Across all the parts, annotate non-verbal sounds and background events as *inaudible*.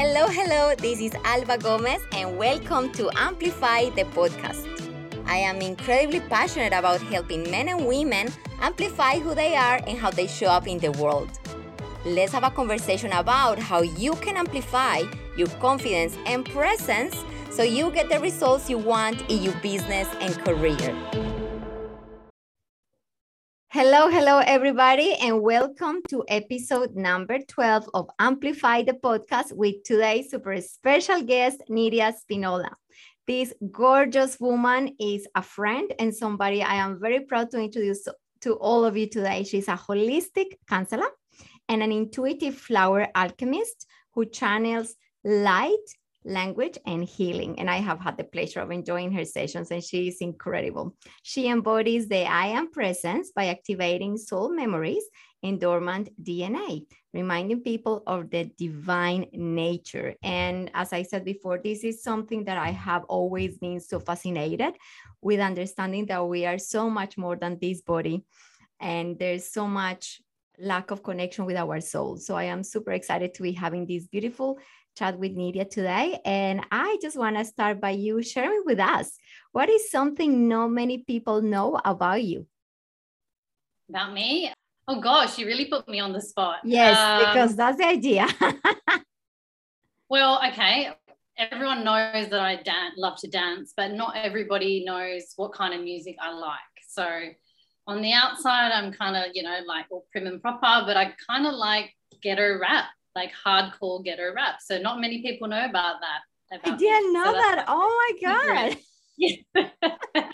Hello, hello, this is Alba Gomez, and welcome to Amplify the podcast. I am incredibly passionate about helping men and women amplify who they are and how they show up in the world. Let's have a conversation about how you can amplify your confidence and presence so you get the results you want in your business and career. Hello, hello, everybody, and welcome to episode number 12 of Amplify the Podcast with today's super special guest, Nidia Spinola. This gorgeous woman is a friend and somebody I am very proud to introduce to all of you today. She's a holistic counselor and an intuitive flower alchemist who channels light, language, and healing. And I have had the pleasure of enjoying her sessions, and she is incredible. She embodies the I am presence by activating soul memories in dormant DNA, reminding people of the divine nature. And as I said before, this is something that I have always been so fascinated with understanding that we are so much more than this body. And there's so much lack of connection with our soul. So I am super excited to be having this beautiful chat with Nidia today. And I just want to start by you sharing with us what is something not many people know about you? About me? Oh gosh, you really put me on the spot. Yes, um, because that's the idea. *laughs* well, okay. Everyone knows that I dance, love to dance, but not everybody knows what kind of music I like. So on the outside, I'm kind of, you know, like all prim and proper, but I kind of like ghetto rap, like hardcore ghetto rap. So not many people know about that. About I didn't know so that. Oh my God. *laughs* Yeah.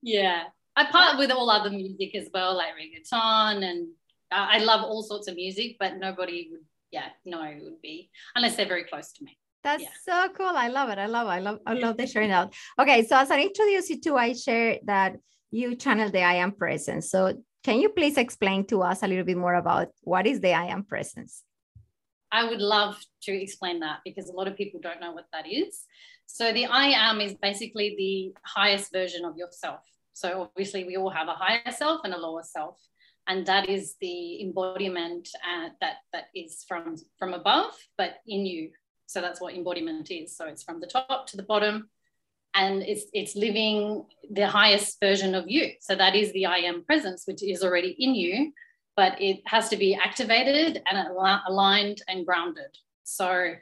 yeah. I part with all other music as well, like reggaeton, and I love all sorts of music, but nobody would, yeah, know it would be unless they're very close to me. That's yeah. so cool. I love it. I love it. I love I love the sharing out. Okay, so as I introduce you to, I share that you channel the I am presence. So can you please explain to us a little bit more about what is the I am presence? I would love to explain that because a lot of people don't know what that is. So the I am is basically the highest version of yourself. So obviously, we all have a higher self and a lower self, and that is the embodiment uh, that that is from from above, but in you. So that's what embodiment is. So it's from the top to the bottom, and it's it's living the highest version of you. So that is the I am presence, which is already in you, but it has to be activated and aligned and grounded. So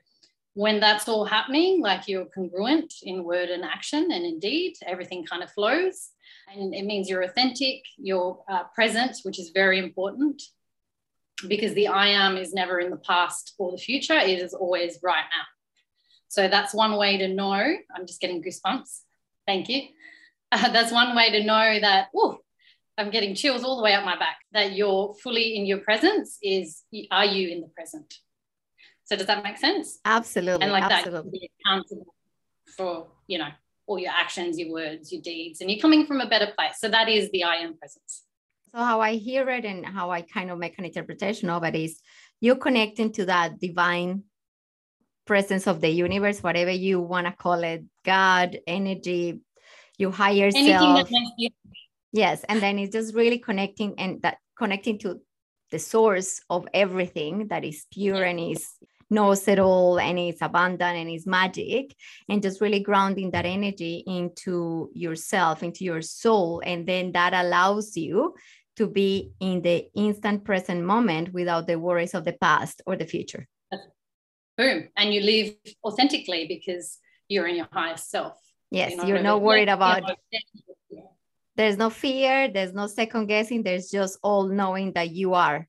when that's all happening, like you're congruent in word and action and indeed, everything kind of flows and it means you're authentic, you're uh, present, which is very important because the I am is never in the past or the future, it is always right now. So that's one way to know. I'm just getting goosebumps. Thank you. *laughs* Uh, that's one way to know that, oh, I'm getting chills all the way up my back, that you're fully in your presence is, are you in the present? So does that make sense? Absolutely. And like absolutely. that, accountable for, you know, all your actions, your words, your deeds, and you're coming from a better place. So that is the I am presence. So how I hear it and how I kind of make an interpretation of it is you're connecting to that divine presence of the universe, whatever you want to call it, God, energy, your higher Anything self. Yes. And then it's just really connecting and that connecting to the source of everything that is pure and is knows it all and it's abundant and it's magic and just really grounding that energy into yourself into your soul and then that allows you to be in the instant present moment without the worries of the past or the future boom and you live authentically because you're in your highest self. Yes you're, you're not worried about there's no fear there's no second guessing there's just all knowing that you are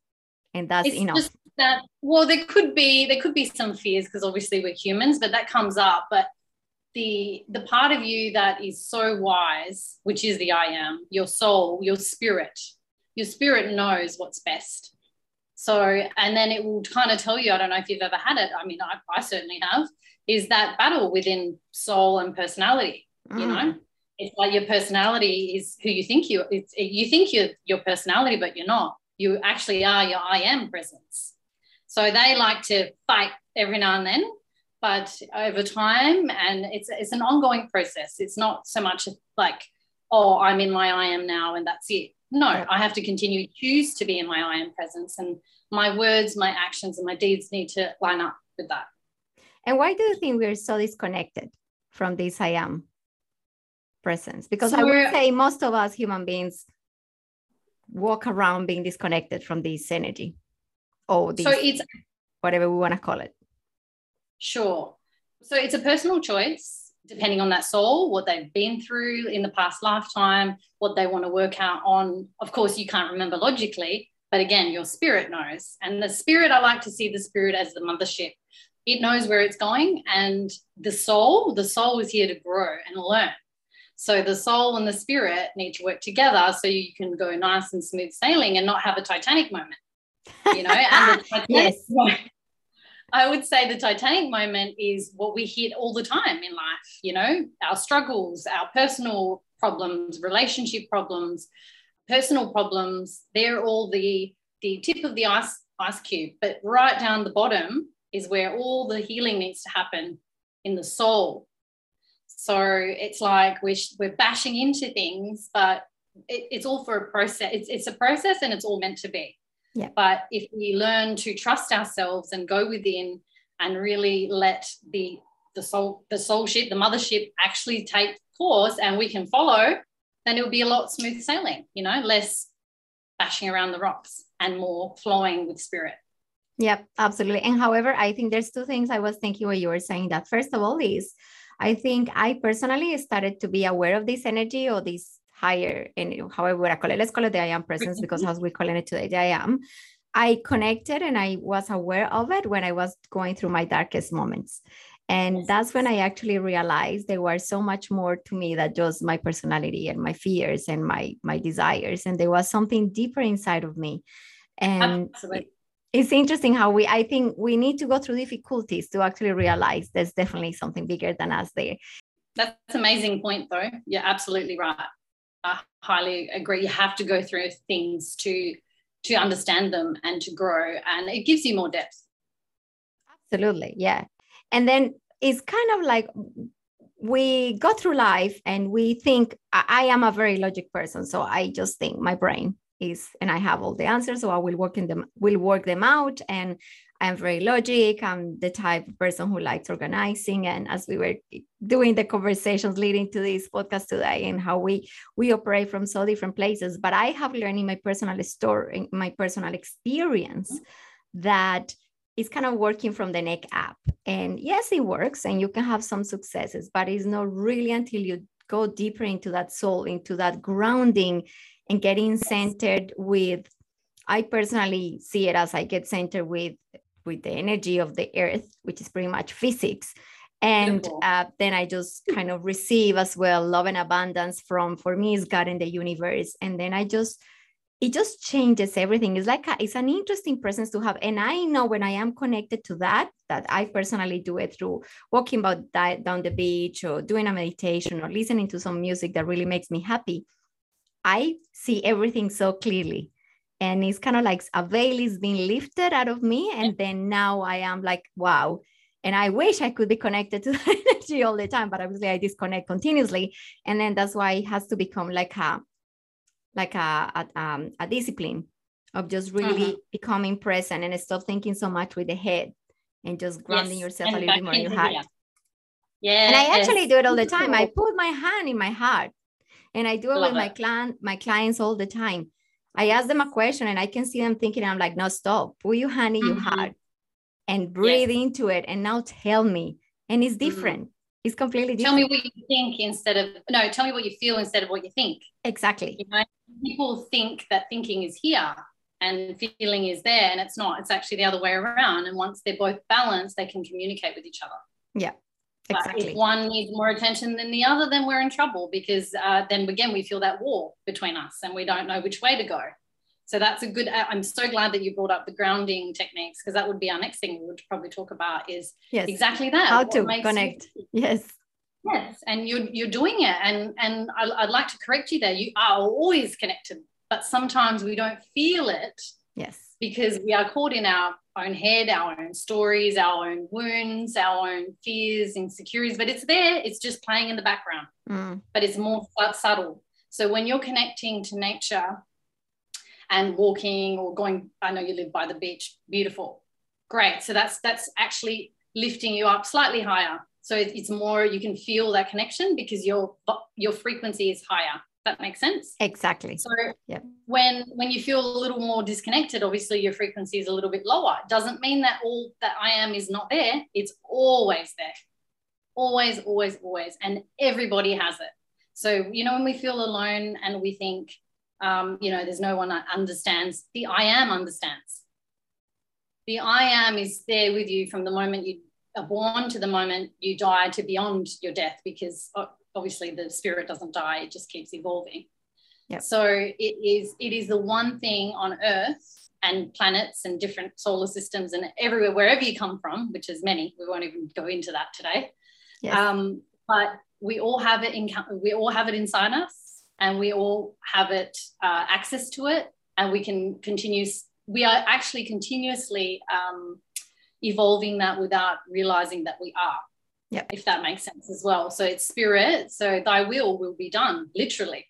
and that's it's enough. that well there could be there could be some fears because obviously we're humans but that comes up. But the the part of you that is so wise which is the i am your soul your spirit your spirit knows what's best so and then it will kind of tell you i don't know if you've ever had it i mean i, I certainly have is that battle within soul and personality mm. you know it's like your personality is who you think you it's you think you're your personality but you're not you actually are your i am presence so they like to fight every now and then, but over time, and it's it's an ongoing process. It's not so much like, oh, I'm in my I am now and that's it. No, I have to continue choose to be in my I am presence, and my words, my actions, and my deeds need to line up with that. And why do you think we're so disconnected from this I am presence? Because so I would say most of us human beings walk around being disconnected from this energy or this, so it's whatever we want to call it. Sure. So it's a personal choice depending on that soul, what they've been through in the past lifetime, what they want to work out on. Of course, you can't remember logically, but again, your spirit knows. And the spirit, I like to see the spirit as the mothership. It knows where it's going, and the soul, the soul is here to grow and learn. So the soul and the spirit need to work together so you can go nice and smooth sailing and not have a Titanic moment. You know, and *laughs* Titanic *laughs* yes. I would say the Titanic moment is what we hit all the time in life, you know, our struggles, our personal problems, relationship problems, personal problems, they're all the the tip of the ice ice cube. But right down the bottom is where all the healing needs to happen in the soul. So it's like we're, we're bashing into things, but it, it's all for a process. It's, it's a process and it's all meant to be. Yeah. But if we learn to trust ourselves and go within and really let the the soul the soul ship the mothership actually take course and we can follow then it will be a lot smooth sailing you know less bashing around the rocks and more flowing with spirit. Yep absolutely. And however i think there's two things i was thinking when you were saying that. First of all is i think i personally started to be aware of this energy or this higher and however I call it, let's call it the I am presence *laughs* because as we're calling it today, the I am. I connected and I was aware of it when I was going through my darkest moments. And that's when I actually realized there was so much more to me than just my personality and my fears and my my desires. And there was something deeper inside of me. And Absolutely. it's interesting how we I think we need to go through difficulties to actually realize there's definitely something bigger than us there. That's amazing point though. You're absolutely right. I highly agree. You have to go through things to to understand them and to grow, and it gives you more depth. Absolutely, yeah. And then it's kind of like we go through life and we think I am a very logic person, so I just think my brain is, and I have all the answers, so I will work in them, will work them out, and I'm very logic. I'm the type of person who likes organizing. And as we were doing the conversations leading to this podcast today and how we we operate from so different places, but I have learned in my personal story, my personal experience, that it's kind of working from the neck up. And yes, it works, and you can have some successes, but it's not really until you go deeper into that soul, into that grounding, and getting centered with I personally see it as I get centered with with the energy of the earth, which is pretty much physics. And uh, then I just kind of receive as well love and abundance from, for me, is God in the universe. And then I just, it just changes everything. It's like, a, it's an interesting presence to have. And I know when I am connected to that, that I personally do it through walking about that, down the beach or doing a meditation or listening to some music that really makes me happy. I see everything so clearly. And it's kind of like a veil is being lifted out of me and then now i am like wow. And i wish i could be connected to *laughs* the energy all the time but obviously i disconnect continuously. And then that's why it has to become like a like a a, um, a discipline of just really uh-huh. becoming present and stop thinking so much with the head and just grounding yes. yourself and a little bit more in your heart. yeah and i actually do it all the time. I put my hand in my heart and i do it Love with it. my client my clients all the time I ask them a question and I can see them thinking, I'm like, no, stop, put your hand in mm-hmm. your heart and breathe yes. into it. And now tell me. And it's mm-hmm. different. Mm-hmm. It's completely different. Tell me what you think instead of, no, tell me what you feel instead of what you think. Exactly. You know, people think that thinking is here and feeling is there, and it's not. It's actually the other way around. And once they're both balanced, they can communicate with each other. Yeah. Exactly. But if one needs more attention than the other, then we're in trouble because uh, then again we feel that wall between us and we don't know which way to go. So that's a good. Uh, I'm so glad that you brought up the grounding techniques because that would be our next thing we would probably talk about is yes. exactly that. How to connect? You, yes. Yes, and you're you're doing it, and and I, I'd like to correct you there. You are always connected, but sometimes we don't feel it. Yes. Because we are caught in our own head, our own stories, our own wounds, our own fears, insecurities, but it's there. It's just playing in the background, mm. but it's more subtle. So when you're connecting to nature and walking or going, I know you live by the beach, beautiful, great. So that's that's actually lifting you up slightly higher. So it's more you can feel that connection because your your frequency is higher. That makes sense. Exactly. So yeah. when when you feel a little more disconnected, obviously your frequency is a little bit lower. It doesn't mean that all that I am is not there. It's always there. Always, always, always. And everybody has it. So, you know, when we feel alone and we think, um, you know, there's no one that understands, the I am understands. The I am is there with you from the moment you are born to the moment you die to beyond your death, because obviously the spirit doesn't die, it just keeps evolving. Yep. So it is, it is the one thing on earth and planets and different solar systems and everywhere, wherever you come from, which is many, we won't even go into that today. Yes. Um, but we all have it in we all have it inside us and we all have it uh, access to it and we can continue we are actually continuously um, evolving that without realizing that we are yeah if that makes sense as well. So it's spirit so thy will will be done literally.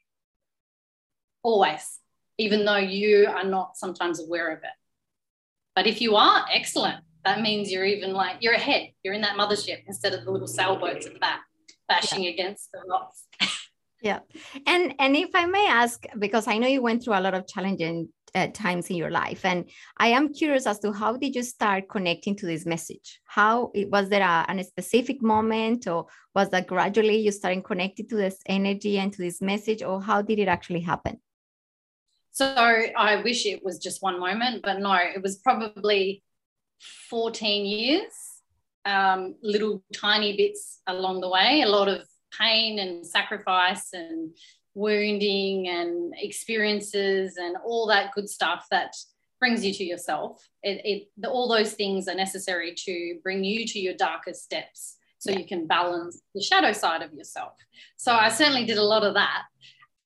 Always even though you are not sometimes aware of it. But if you are excellent. That means you're even like you're ahead. You're in that mothership instead of the little sailboats at the back bashing yeah. against the rocks. *laughs* yeah. And and if i may ask because i know you went through a lot of challenging uh, times in your life. And i am curious as to how did you start connecting to this message? How was there a, a specific moment or was that gradually you starting connecting to this energy and to this message or how did it actually happen? So i wish it was just one moment but no it was probably 14 years um, little tiny bits along the way, a lot of pain and sacrifice and wounding and experiences and all that good stuff that brings you to yourself. It, it the, all those things are necessary to bring you to your darkest depths so you can balance the shadow side of yourself. So I certainly did a lot of that.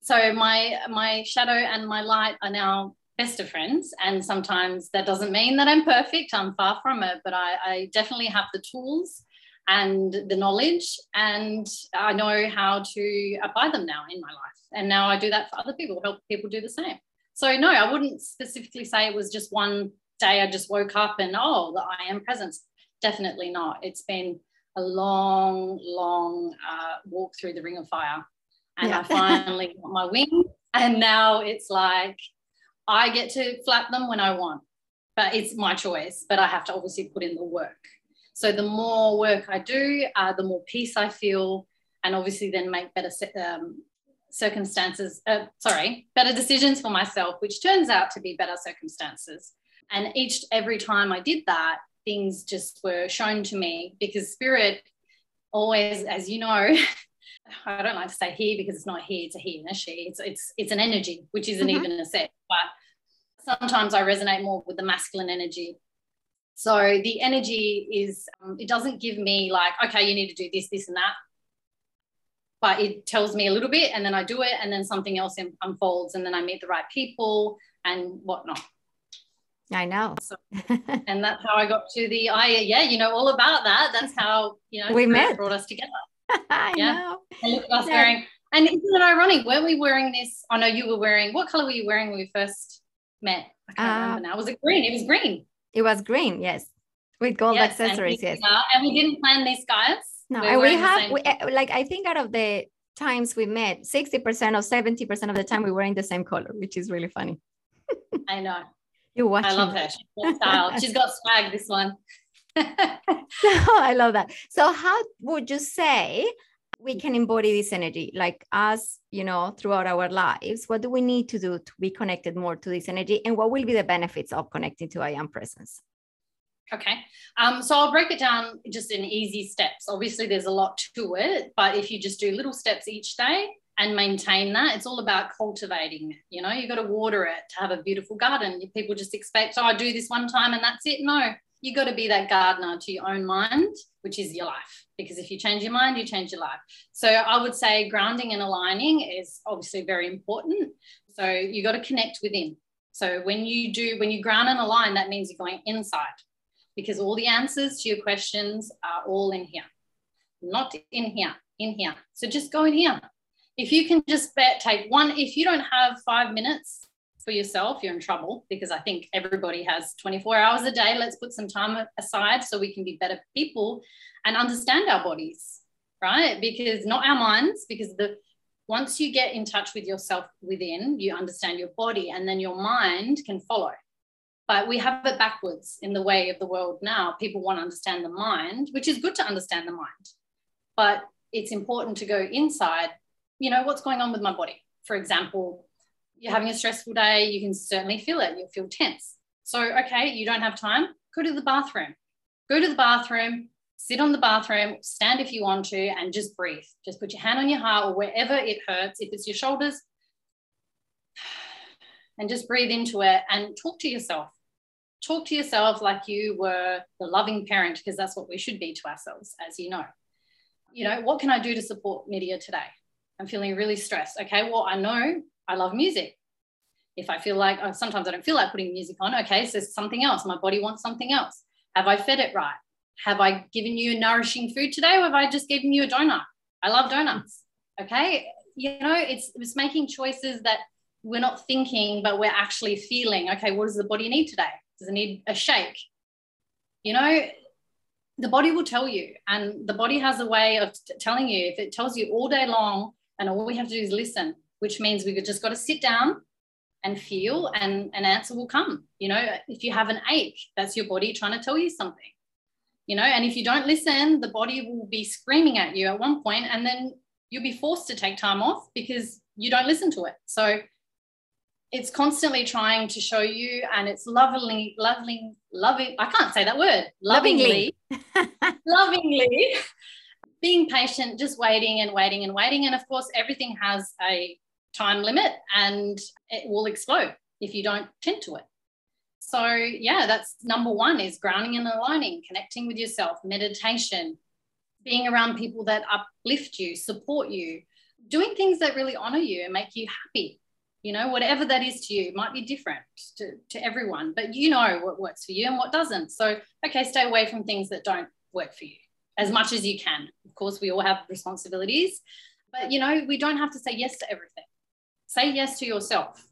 So my my shadow and my light are now best of friends. And sometimes that doesn't mean that I'm perfect. I'm far from it, but I, I definitely have the tools and the knowledge, and I know how to apply them now in my life. And now I do that for other people, help people do the same. So, no, I wouldn't specifically say it was just one day I just woke up and, oh, the I am presence. Definitely not. It's been a long, long uh, walk through the ring of fire. And yeah. I *laughs* finally got my wing. And now it's like, I get to flap them when I want, but it's my choice. But I have to obviously put in the work. So the more work I do, uh, the more peace I feel, and obviously then make better um, circumstances. Uh, sorry, better decisions for myself, which turns out to be better circumstances. And each every time I did that, things just were shown to me because spirit always, as you know. *laughs* I don't like to say he because it's not he, it's a he and a she. It's it's it's an energy, which isn't mm-hmm. even a set. But sometimes I resonate more with the masculine energy. So the energy is um, it doesn't give me like, okay, you need to do this, this, and that. But it tells me a little bit, and then I do it, and then something else unfolds, and then I meet the right people and whatnot. I know. So, *laughs* and that's how I got to the I yeah, you know all about that. That's how you know we met brought us together. *laughs* I yeah. know. And look at us yeah. wearing. And isn't it ironic? Weren't we wearing this? I oh, know you were wearing. What color were you wearing when we first met? I can't uh, remember now. Was it green? It was green. It was green. Yes, with gold yes, accessories. And yes. Uh, and we didn't plan this, guys. No, we and we have we, eh, like I think out of the times we met, 60% or 70% of the time we were in the same color, which is really funny. *laughs* I know. You're watching. I love her. She's got style. She's got swag, this one. *laughs* *laughs* so I love that. So, how would you say we can embody this energy. Like us you know throughout our lives what do we need to do to be connected more to this energy? And what will be the benefits of connecting to i am presence? Okay. Um, so i'll break it down just in easy steps. Obviously there's a lot to it but if you just do little steps each day and maintain that it's all about cultivating you know? You got to water it to have a beautiful garden. If people just expect oh i do this one time and that's it no. You got to be that gardener to your own mind, which is your life. Because if you change your mind, you change your life. So I would say grounding and aligning is obviously very important. So you got to connect within. So when you do, when you ground and align, that means you're going inside because all the answers to your questions are all in here, not in here, in here. So just go in here. If you can just bet, take one, if you don't have five minutes for yourself, you're in trouble because I think everybody has 24 hours a day. Let's put some time aside so we can be better people and understand our bodies, right? Because not our minds, because the once you get in touch with yourself within, you understand your body, and then your mind can follow. But we have it backwards in the way of the world now. People want to understand the mind, which is good to understand the mind. But it's important to go inside, you know, what's going on with my body. For example, you're having a stressful day, you can certainly feel it. You'll feel tense. So, okay, you don't have time, go to the bathroom. Go to the bathroom, sit on the bathroom, stand if you want to, and just breathe. Just put your hand on your heart or wherever it hurts. If it's your shoulders, *sighs* and just breathe into it and talk to yourself. Talk to yourself like you were the loving parent, because that's what we should be to ourselves, as you know. You know, what can I do to support Nidia today? I'm feeling really stressed. Okay, well, I know I love music. If I feel like oh, sometimes I don't feel like putting music on, okay, so something else. My body wants something else. Have I fed it right? Have I given you nourishing food today or have I just given you a donut? I love donuts. Okay. You know, it's, it's making choices that we're not thinking, but we're actually feeling. Okay, what does the body need today? Does it need a shake? You know, the body will tell you, and the body has a way of t- telling you. If it tells you all day long, and all we have to do is listen, which means we've just got to sit down and feel, and an answer will come. You know, if you have an ache, that's your body trying to tell you something you know and if you don't listen the body will be screaming at you at one point and then you'll be forced to take time off because you don't listen to it. So it's constantly trying to show you and it's lovingly loving loving i can't say that word lovingly. Lovingly, *laughs* lovingly. Being patient just waiting and waiting and waiting and of course everything has a time limit and it will explode if you don't tend to it so yeah that's number one is grounding and aligning connecting with yourself meditation being around people that uplift you support you doing things that really honor you and make you happy. You know whatever that is to you might be different to, to everyone but you know what works for you and what doesn't. So okay stay away from things that don't work for you as much as you can. Of course we all have responsibilities but you know we don't have to say yes to everything. Say yes to yourself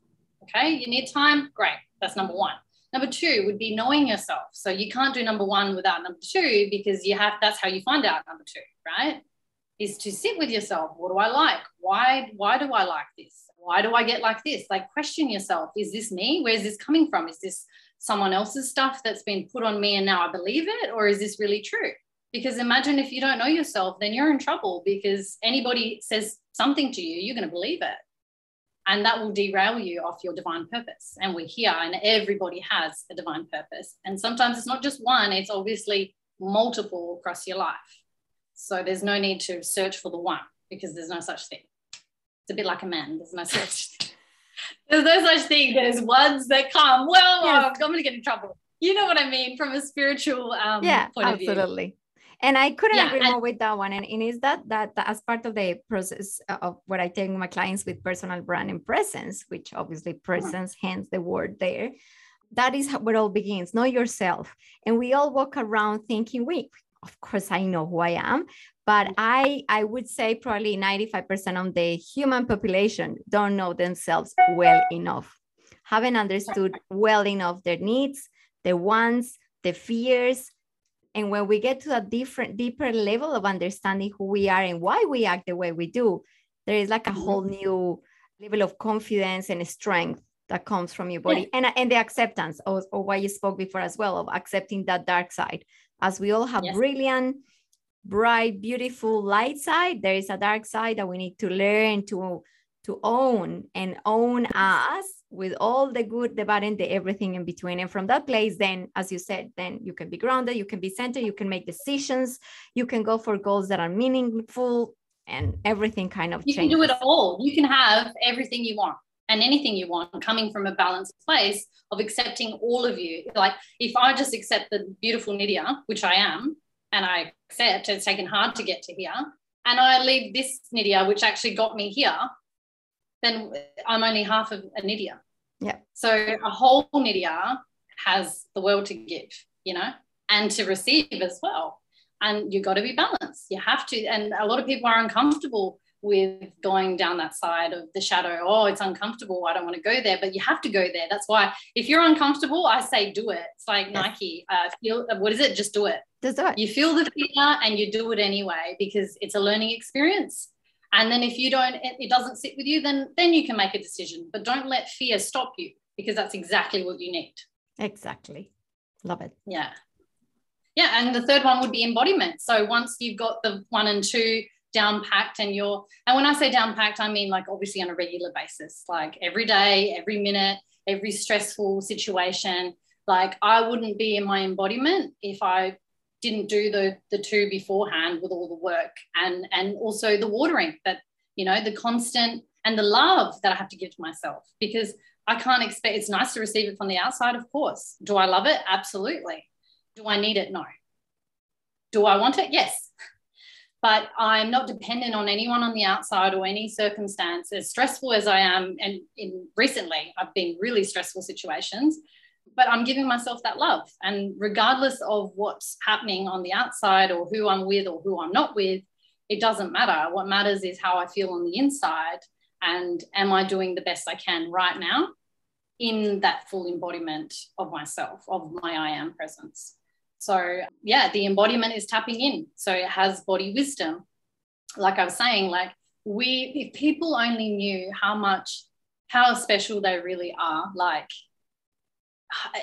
okay? You need time? Great. That's number one Number two would be knowing yourself. So you can't do number one without number two because you have that's how you find out number two, right? Is to sit with yourself. What do I like? Why, why do I like this? Why do I get like this? Like question yourself. Is this me? Where's this coming from? Is this someone else's stuff that's been put on me and now I believe it? Or is this really true? Because imagine if you don't know yourself, then you're in trouble because anybody says something to you, you're going to believe it and that will derail you off your divine purpose. And we're here, and everybody has a divine purpose. And sometimes it's not just one, it's obviously multiple across your life. So there's no need to search for the one because there's no such thing. It's a bit like a man, there's no such thing. *laughs* There's no such thing. There's ones that come, well, yes. I'm going to get in trouble. You know what I mean? From a spiritual um, yeah, point of view. absolutely. And i couldn't yeah, agree more with that one and, and is that, that that as part of the process of what i take my clients with personal brand and presence which obviously uh-huh. presence mm-hmm. hence the word there that is where it all begins know yourself and we all walk around thinking we of course i know who i am but i i would say probably 95% of the human population don't know themselves well enough haven't understood well enough their needs the wants the fears and when we get to a different, deeper level of understanding who we are and why we act the way we do, there is like a mm-hmm. whole new level of confidence and strength that comes from your body yeah. and, and the acceptance of, of what you spoke before as well of accepting that dark side as we all have yes. brilliant bright beautiful light side there is a dark side that we need to learn to to own and own us with all the good, the bad, and the everything in between. And from that place, then, as you said, then you can be grounded, you can be centered, you can make decisions, you can go for goals that are meaningful, and everything kind of you changes. can do it all. You can have everything you want and anything you want coming from a balanced place of accepting all of you. Like if I just accept the beautiful Nidia, which I am, and I accept it's taken hard to get to here, and I leave this Nidia, which actually got me here, then I'm only half of a Nidia. Yeah. So a whole Nidia has the world to give, you know, and to receive as well. And you've got to be balanced. You have to. And a lot of people are uncomfortable with going down that side of the shadow. Oh, it's uncomfortable. I don't want to go there, but you have to go there. That's why if you're uncomfortable, I say do it. It's like yes. Nike. Uh, feel what is it? Just do it. Just do it. You feel the fear and you do it anyway because it's a learning experience. And then if you don't, it, it doesn't sit with you, then then you can make a decision. But don't let fear stop you because that's exactly what you need. Exactly. Love it. Yeah. Yeah. And the third one would be embodiment. So once you've got the one and two down packed and you're, and when I say down packed, I mean like obviously on a regular basis, like every day, every minute, every stressful situation. Like I wouldn't be in my embodiment if I didn't do the the two beforehand with all the work and and also the watering that you know the constant and the love that I have to give to myself because I can't expect it's nice to receive it from the outside, of course. Do I love it? Absolutely. Do I need it? No. Do I want it? Yes. *laughs* But I'm not dependent on anyone on the outside or any circumstance. As stressful as I am, and in recently I've been really stressful situations, but I'm giving myself that love. And regardless of what's happening on the outside or who I'm with or who I'm not with, it doesn't matter. What matters is how I feel on the inside and am I doing the best I can right now in that full embodiment of myself, of my I am presence. So, yeah, the embodiment is tapping in. So it has body wisdom. Like I was saying, like we, if people only knew how much, how special they really are, like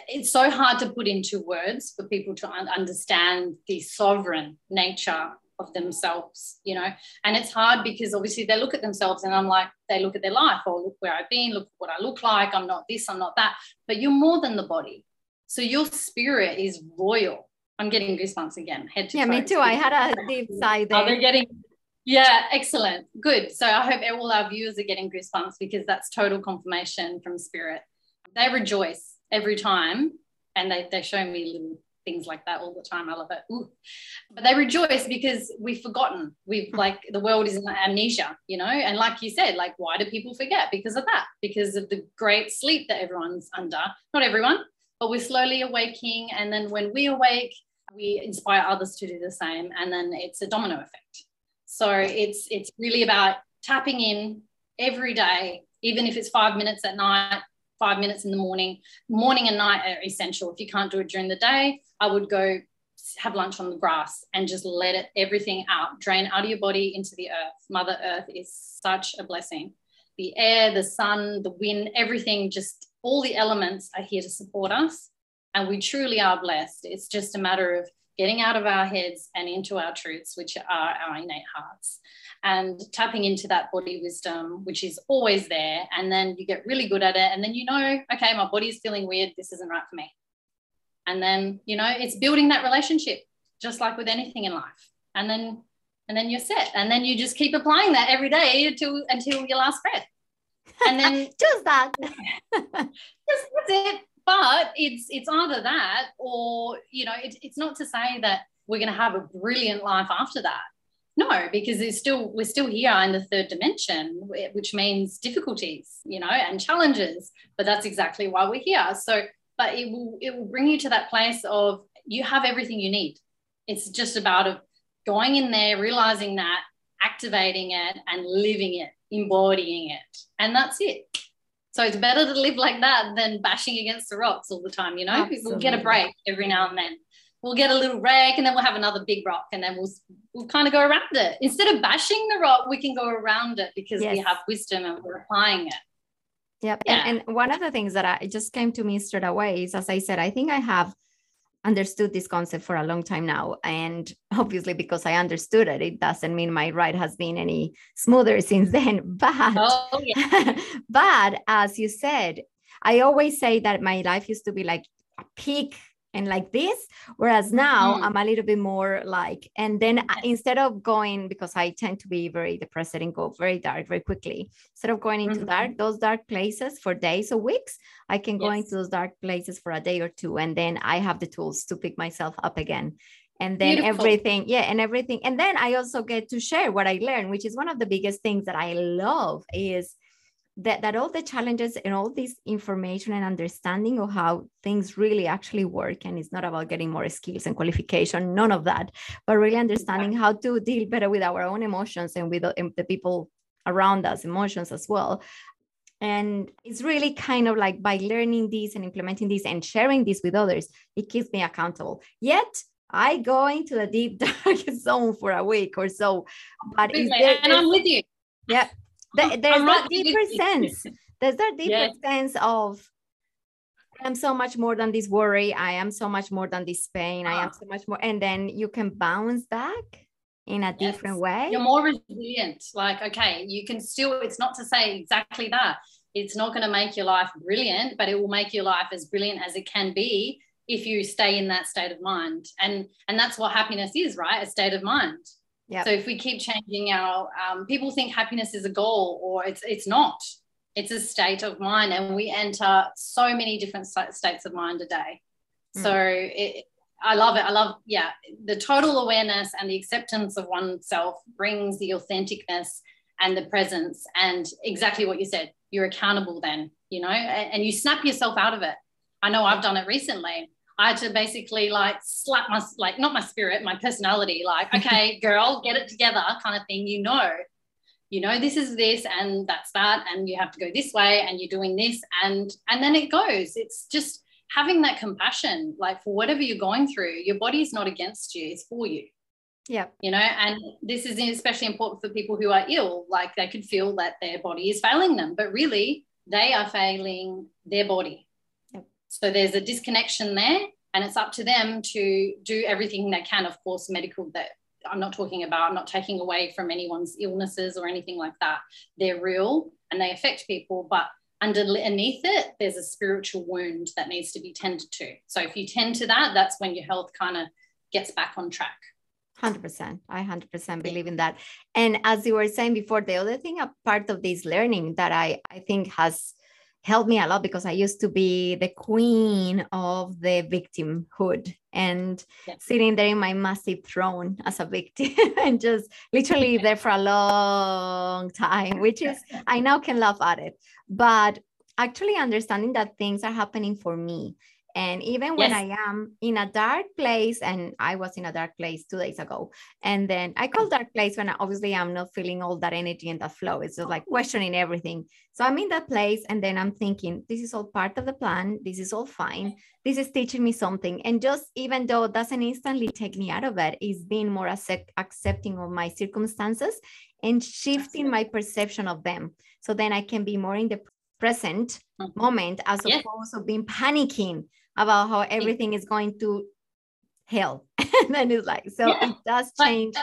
it's so hard to put into words for people to understand the sovereign nature of themselves, you know. And it's hard because obviously they look at themselves and I'm like, they look at their life or look where I've been, look what I look like. I'm not this, I'm not that. But you're more than the body. So your spirit is royal. I'm getting goosebumps again. Head to yeah, me too. I had a deep *laughs* sigh there. Oh, they're getting yeah, excellent. Good. So I hope all our viewers are getting goosebumps because that's total confirmation from spirit. They rejoice every time and they, they show me little things like that all the time. I love it. Ooh. But they rejoice because we've forgotten. We've hmm. like the world is in amnesia, you know. And like you said, like why do people forget? Because of that, because of the great sleep that everyone's under. Not everyone, but we're slowly awaking. And then when we awake, we inspire others to do the same. And then it's a domino effect. So it's it's really about tapping in every day, even if it's five minutes at night, five minutes in the morning. Morning and night are essential. If you can't do it during the day, I would go have lunch on the grass and just let it everything out, drain out of your body into the earth. Mother Earth is such a blessing. The air, the sun, the wind, everything, just all the elements are here to support us. And we truly are blessed. It's just a matter of getting out of our heads and into our truths, which are our innate hearts and tapping into that body wisdom, which is always there. And then you get really good at it. And then you know, okay, my body's feeling weird. This isn't right for me. And then, you know, it's building that relationship, just like with anything in life. And then, and then you're set. And then you just keep applying that every day until until your last breath. And then *laughs* just that. *laughs* just that's it. But it's it's either that or you know, it, it's not to say that we're going to have a brilliant life after that no because it's still we're still here in the third dimension which means difficulties you know and challenges but that's exactly why we're here. So but it will it will bring you to that place of you have everything you need. It's just about of going in there realizing that activating it and living it embodying it. And that's it. So it's better to live like that than bashing against the rocks all the time you know? Absolutely. we'll get a break every now and then we'll get a little rake and then we'll have another big rock and then we'll we'll kind of go around it instead of bashing the rock we can go around it because yes. we have wisdom and we're applying it yep yeah. and, and one of the things that I, just came to me straight away is as i said i think i have understood this concept for a long time now and *laughs* obviously because i understood it it doesn't mean my ride has been any smoother *laughs* since then but oh, yeah. *laughs* but as you said i always say that my life used to be like a peak and like this whereas now mm-hmm. i'm a little bit more like and then instead of going because i tend to be very depressed and go very dark very quickly instead of going into mm-hmm. dark those dark places for days or weeks i can go into those dark places for a day or two and then i have the tools to pick myself up again and then Beautiful. everything yeah and everything and then i also get to share what i learned which is one of the biggest things that i love is that, that all the challenges and all this information and understanding of how things really actually work and it's not about getting more skills and qualification none of that but really understanding how to deal better with our own emotions and with the, the people around us emotions as well and it's really kind of like by learning this and implementing this and sharing this with others it keeps me accountable yet I go into the deep *laughs* dark zone for a week or so. But there, and I'm with you. Yeah. There's that deeper *laughs* sense. There's that deeper yes. sense of I am so much more than this worry. I am so much more than this pain. I am ah. so much more. And then you can bounce back in a yes. different way. You're more resilient. Like, okay, you can still, it's not to say exactly that. It's not going to make your life brilliant, but it will make your life as brilliant as it can be if you stay in that state of mind. And and that's what happiness is, right? A state of mind. Yeah. So if we keep changing our, um, people think happiness is a goal, or it's it's not. It's a state of mind, and we enter so many different states of mind a day. Mm. So it, I love it. I love, yeah, the total awareness and the acceptance of oneself brings the authenticness and the presence, and exactly what you said. You're accountable then, you know, and, and you snap yourself out of it. I know I've done it recently. I had to basically like slap my like not my spirit, my personality, like, *laughs* okay, girl, get it together, kind of thing. You know, you know, this is this and that's that, and you have to go this way, and you're doing this, and and then it goes. It's just having that compassion, like for whatever you're going through, your body's not against you, it's for you. Yeah. You know, and this is especially important for people who are ill. Like they could feel that their body is failing them, but really they are failing their body so there's a disconnection there, and it's up to them to do everything they can. Of course, medical that I'm not talking about, I'm not taking away from anyone's illnesses or anything like that. They're real and they affect people, but underneath it, there's a spiritual wound that needs to be tended to. So if you tend to that, that's when your health kind of gets back on track. 100% i 100% believe in that and as you were saying before the other thing a part of this learning that i i think has helped me a lot because I used to be the queen of the victimhood and yeah. sitting there in my massive throne as a victim *laughs* and just literally there for a long time, which is, *laughs* I now can laugh at it. But actually understanding that things are happening for me and even when yes. I am in a dark place, and I was in a dark place two days ago, and then I call dark place when I, obviously I'm not feeling all that energy and that flow. It's just like questioning everything. So I'm in that place, and then I'm thinking, this is all part of the plan. This is all fine. This is teaching me something. And just even though it doesn't instantly take me out of it, is being more accept- accepting of my circumstances and shifting my perception of them. So then I can be more in the present mm-hmm. moment as yes. opposed to being panicking about how everything is going to hell. *laughs* and then it's like, so yeah. it does change.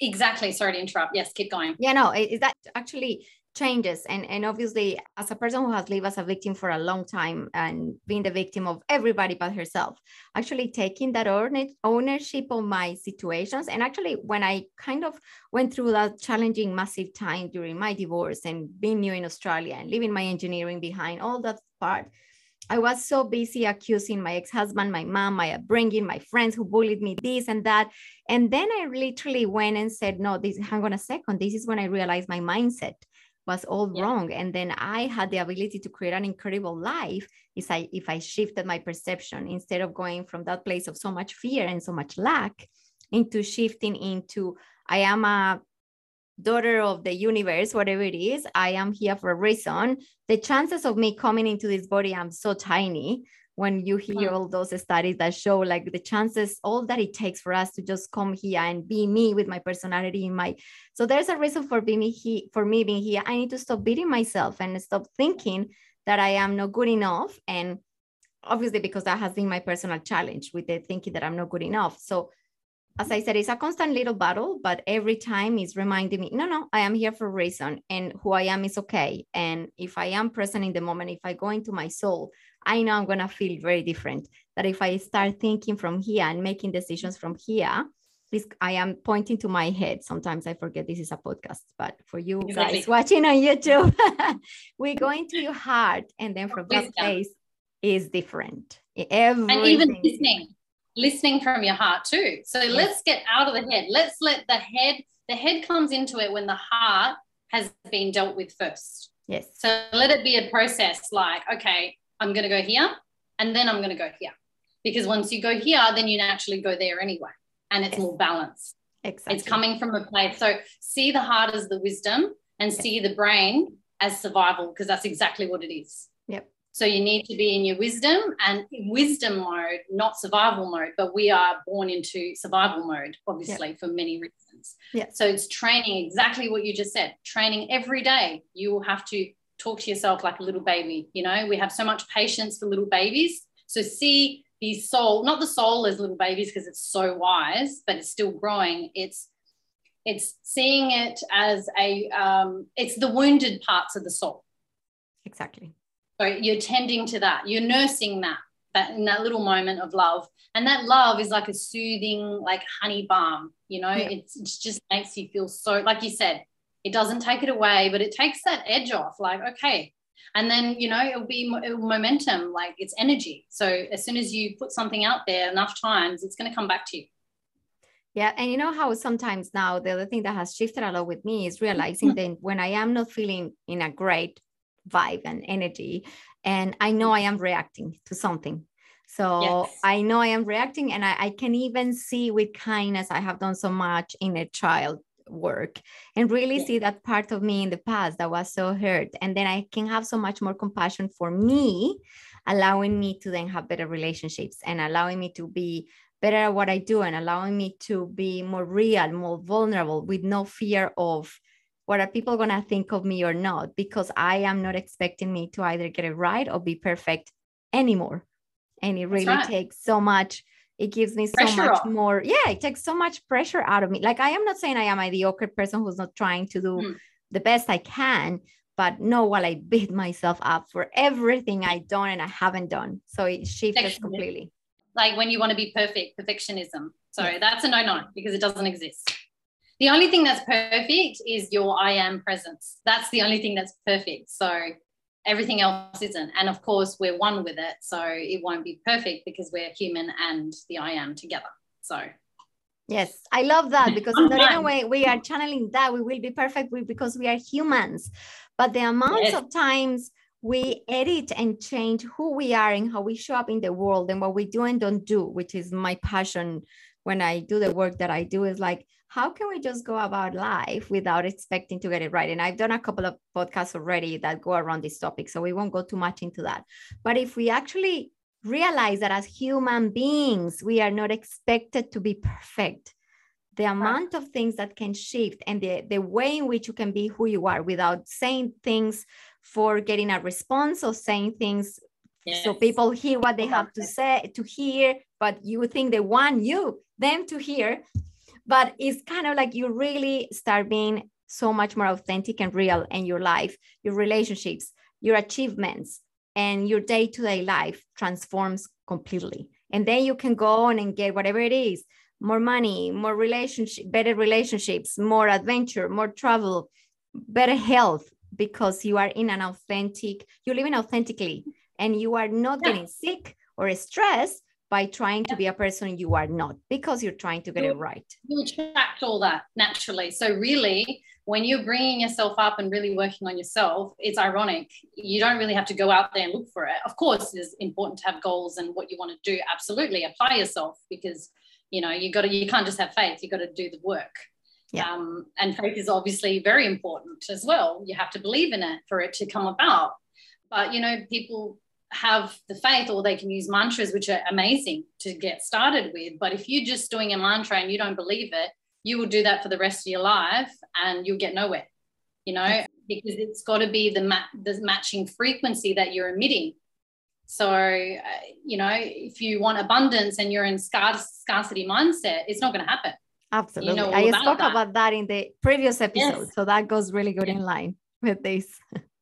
exactly. Sorry to interrupt. Yes, keep going. Yeah, no, is that actually changes and and obviously as a person who has lived as a victim for a long time and being the victim of everybody but herself actually taking that ownership of my situations and actually when i kind of went through that challenging massive time during my divorce and being new in australia and leaving my engineering behind all that part I was so busy accusing my ex-husband, my mom, my upbringing, my friends who bullied me, this and that. And then I literally went and said, no, this hang on a second. This is when I realized my mindset was all yeah. wrong. And then I had the ability to create an incredible life if I if I shifted my perception instead of going from that place of so much fear and so much lack into shifting into I am a daughter of the universe, whatever it is, I am here for a reason. The chances of me coming into this body, I'm so tiny. When you hear all those studies that show like the chances, all that it takes for us to just come here and be me with my personality in my so there's a reason for being here for me being here. I need to stop beating myself and stop thinking that I am not good enough. And obviously, because that has been my personal challenge with the thinking that I'm not good enough. So as I said, it's a constant little battle, but every time it's reminding me, no, no, I am here for a reason and who I am is okay. And if I am present in the moment, if I go into my soul, I know I'm going to feel very different. That if I start thinking from here and making decisions from here, this, I am pointing to my head. Sometimes I forget this is a podcast, but for you exactly. guys *laughs* watching on YouTube, *laughs* we go into your heart. And then from that place is different. Everything. And even listening listening from your heart too. So yes. let's get out of the head. Let's let the head, the head comes into it when the heart has been dealt with first. Yes. So let it be a process like, okay, I'm going to go here and then I'm going to go here. Because once you go here, then you naturally go there anyway. And it's yes. more balanced. Exactly. It's coming from a place. So see the heart as the wisdom and yes. see the brain as survival, because that's exactly what it is. Yep. So you need to be in your wisdom and wisdom mode, not survival mode, but we are born into survival mode, obviously, yep. for many reasons. Yeah. So it's training exactly what you just said. Training every day. You will have to talk to yourself like a little baby. You know, we have so much patience for little babies. So see the soul, not the soul as little babies because it's so wise, but it's still growing. It's it's seeing it as a um, it's the wounded parts of the soul. Exactly. So you're tending to that. You're nursing that that in that little moment of love. And that love is like a soothing, like honey balm. You know, yeah. it just makes you feel so. Like you said, it doesn't take it away, but it takes that edge off. Like okay, and then you know it'll be it'll momentum. Like it's energy. So as soon as you put something out there enough times, it's going to come back to you. Yeah. And you know how sometimes now the other thing that has shifted a lot with me is realizing mm-hmm. that when I am not feeling in a great vibe and energy and i know i am reacting to something so yes. i know i am reacting and I, I, can even see with kindness i have done so much in a child work and really yes. see that part of me in the past that was so hurt and then i can have so much more compassion for me allowing me to then have better relationships and allowing me to be better at what i do and allowing me to be more real more vulnerable with no fear of what are people going to think of me or not because i am not expecting me to either get it right or be perfect anymore and it really right. takes so much it gives me so pressure much off. more yeah it takes so much pressure out of me like i am not saying i am a mediocre person who's not trying to do mm. the best i can but no while i beat myself up for everything i done and i haven't done so it shifts completely like when you want to be perfect perfectionism so yes. that's a no-no because it doesn't exist the only thing that's perfect is your I am presence. That's the only thing that's perfect. So everything else isn't. And of course, we're one with it. So it won't be perfect because we're human and the I am together. So Yes, I love that *laughs* because in a way we are channeling that we will be perfect because we are humans. But the amount yes. of times we edit and change who we are and how we show up in the world and what we do and don't do, which is my passion when I do the work that I do, is like how can we just go about life without expecting to get it right? And I've done a couple of podcasts already that go around this topic, so we won't go too much into that. But if we actually realize that as human beings, we are not expected to be perfect, the amount of things that can shift and the, the way in which you can be who you are without saying things for getting a response or saying things yes. so people hear what they have to say to hear but you think they want you them to hear but it's kind of like you really start being so much more authentic and real in your life your relationships your achievements and your day-to-day life transforms completely and then you can go on and get whatever it is more money more relationship better relationships more adventure more travel better health because you are in an authentic you're living authentically and you are not yeah. getting sick or stressed by trying to be a person you are not because you're trying to get you, it right. You attract all that naturally. So, really, when you're bringing yourself up and really working on yourself, it's ironic. You don't really have to go out there and look for it. Of course, it's important to have goals and what you want to do. Absolutely, apply yourself because you know you got to. You can't just have faith. You got to do the work. Yeah. Um, and faith is obviously very important as well. You have to believe in it for it to come about. But you know, people have the faith or they can use mantras which are amazing to get started with. But if you're just doing a mantra and you don't believe it you will do that for the rest of your life and you'll get nowhere you know because it's got to be the, ma- the matching frequency that you're emitting. So uh, you know if you want abundance and you're in scarcity mindset it's not going to happen. Absolutely. You know i spoke that. about that in the previous episode. Yes. so that goes really good in line with this *laughs*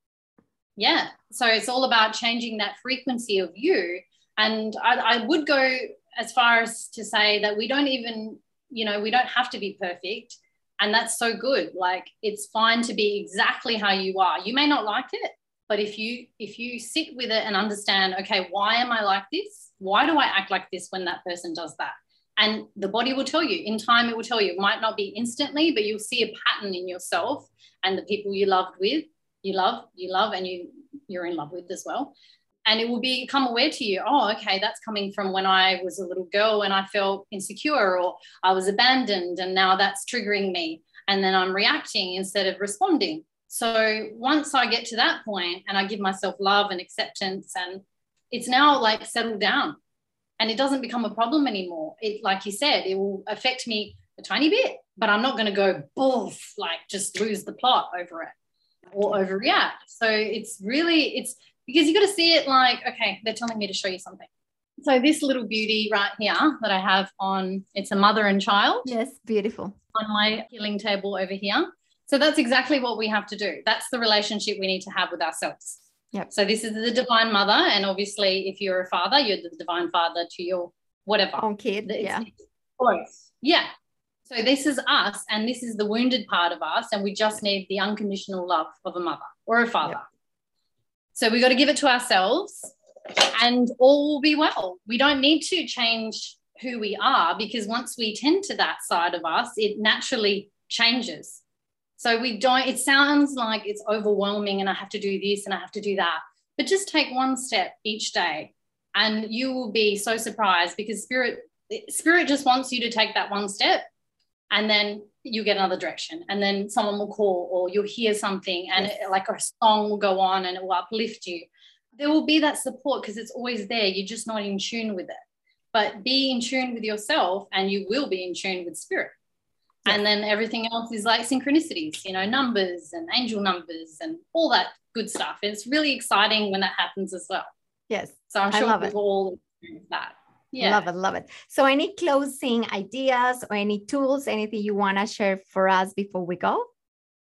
yeah. So it's all about changing that frequency of you. And I, I would go as far as to say that we don't even you know we don't have to be perfect. And that's so good. Like it's fine to be exactly how you are. You may not like it but if you if you sit with it and understand okay why am i like this? Why do i act like this when that person does that? And the body will tell you. In time it will tell you. It might not be instantly but you'll see a pattern in yourself and the people you loved with you love, you love, and you you're in love with as well. And it will become aware to you, oh, okay, that's coming from when I was a little girl and I felt insecure or I was abandoned, and now that's triggering me. And then I'm reacting instead of responding. So once I get to that point and I give myself love and acceptance, and it's now like settled down and it doesn't become a problem anymore. It, like you said, it will affect me a tiny bit, but I'm not going to go boof, like just lose the plot over it or overreact. So it's really, it's because you got to see it like, okay, they're telling me to show you something. So this little beauty right here that I have on, it's a mother and child. Yes, beautiful. On my healing table over here. So that's exactly what we have to do. That's the relationship we need to have with ourselves. Yep. So this is the divine mother. And obviously, if you're a father, you're the divine father to your whatever. Own kid. It's, yeah. It's yeah. So this is us, and this is the wounded part of us, and we just need the unconditional love of a mother or a father. Yep. So we got to give it to ourselves, and all will be well. We don't need to change who we are because once we tend to that side of us, it naturally changes. So we don't, it sounds like it's overwhelming and I have to do this and I have to do that. But just take one step each day and you will be so surprised because spirit spirit just wants you to take that one step and then you get another direction and then someone will call or you'll hear something and yes. it, like a song will go on and it will uplift you there will be that support because it's always there you're just not in tune with it but be in tune with yourself and you will be in tune with spirit and then everything else is like synchronicities, you know, numbers and angel numbers and all that good stuff. It's really exciting when that happens as well. Yes. So I'm sure i we've all that. Yeah. Love it, love it. So any closing ideas or any tools, anything you want to share for us before we go?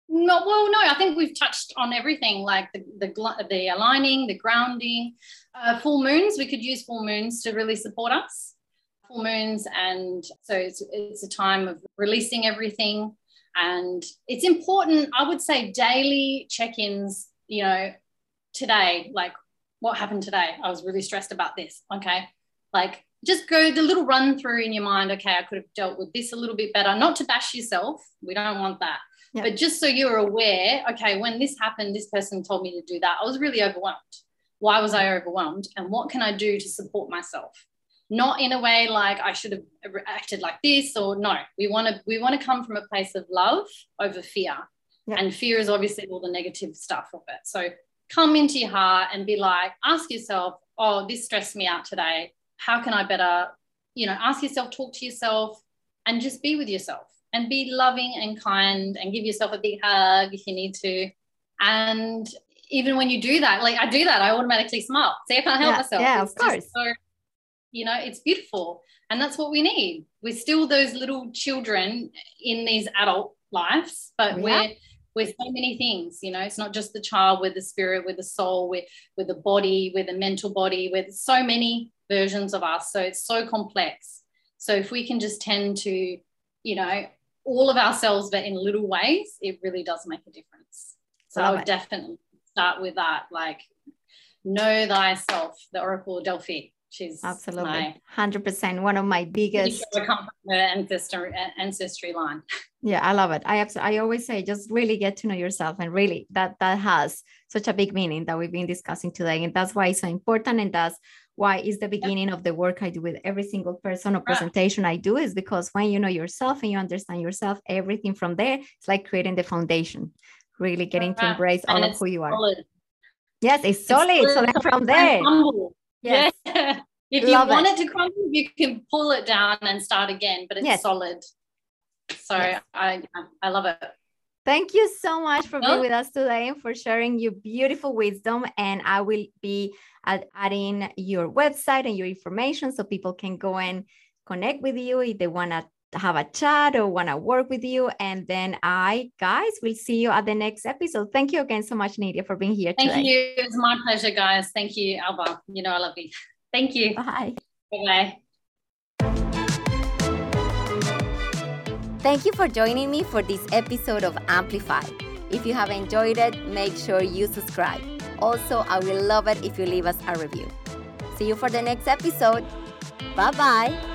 No, well, no, I think we've touched on everything like the the, the aligning, the grounding, uh, full moons. We could use full moons to really support us full moons and so it's, it's a time of releasing everything and it's important i would say daily check-ins you know today like what happened today i was really stressed about this okay like just go the little run through in your mind okay i could have dealt with this a little bit better not to bash yourself we don't want that yep. but just so you're aware okay when this happened this person told me to do that i was really overwhelmed why was i overwhelmed and what can i do to support myself not in a way like I should have acted like this or no. We want to we want to come from a place of love over fear. Yeah. And fear is obviously all the negative stuff of it. So come into your heart and be like, ask yourself, oh, this stressed me out today. How can I better, you know, ask yourself, talk to yourself, and just be with yourself and be loving and kind and give yourself a big hug if you need to. And even when you do that, like I do that, I automatically smile. See, I can't help yeah, myself. Yeah, it's of course. So you know it's beautiful and that's what we need we're still those little children in these adult lives but yeah. we're we're so many things you know it's not just the child with the spirit with the soul with with the body with the mental body with so many versions of us so it's so complex so if we can just tend to you know all of ourselves but in little ways it really does make a difference so Love i would it. definitely start with that like know thyself the oracle of delphi She's absolutely hundred percent one of my biggest ancestry ancestry line. Yeah, I love it. I absolutely, I always say just really get to know yourself, and really that that has such a big meaning that we've been discussing today, and that's why it's so important, and that's why is the beginning of the work I do with every single person or presentation I do is because when you know yourself and you understand yourself, everything from there it's like creating the foundation, really getting to embrace all of who you are. Yes, it's solid. It's so then from there. Humble Yes. Yeah. *laughs* if Love you want it. it. to crumble, you can pull it down and start again, but it's yes. solid. So yes. I I love it. Thank you so much for being with us today and for sharing your beautiful wisdom. And I will be adding your website and your information so people can go and connect with you if they want to have a chat or want to work with you. And then I, guys, will see you at the next episode. Thank you again so much, Nidia, for being here Thank today. you. It's my pleasure, guys. Thank you, Alba. You know I love you. *laughs* Thank you. Bye. Bye. Thank you for joining me for this episode of Amplify. If you have enjoyed it, make sure you subscribe. Also, I will love it if you leave us a review. See you for the next episode. Bye bye.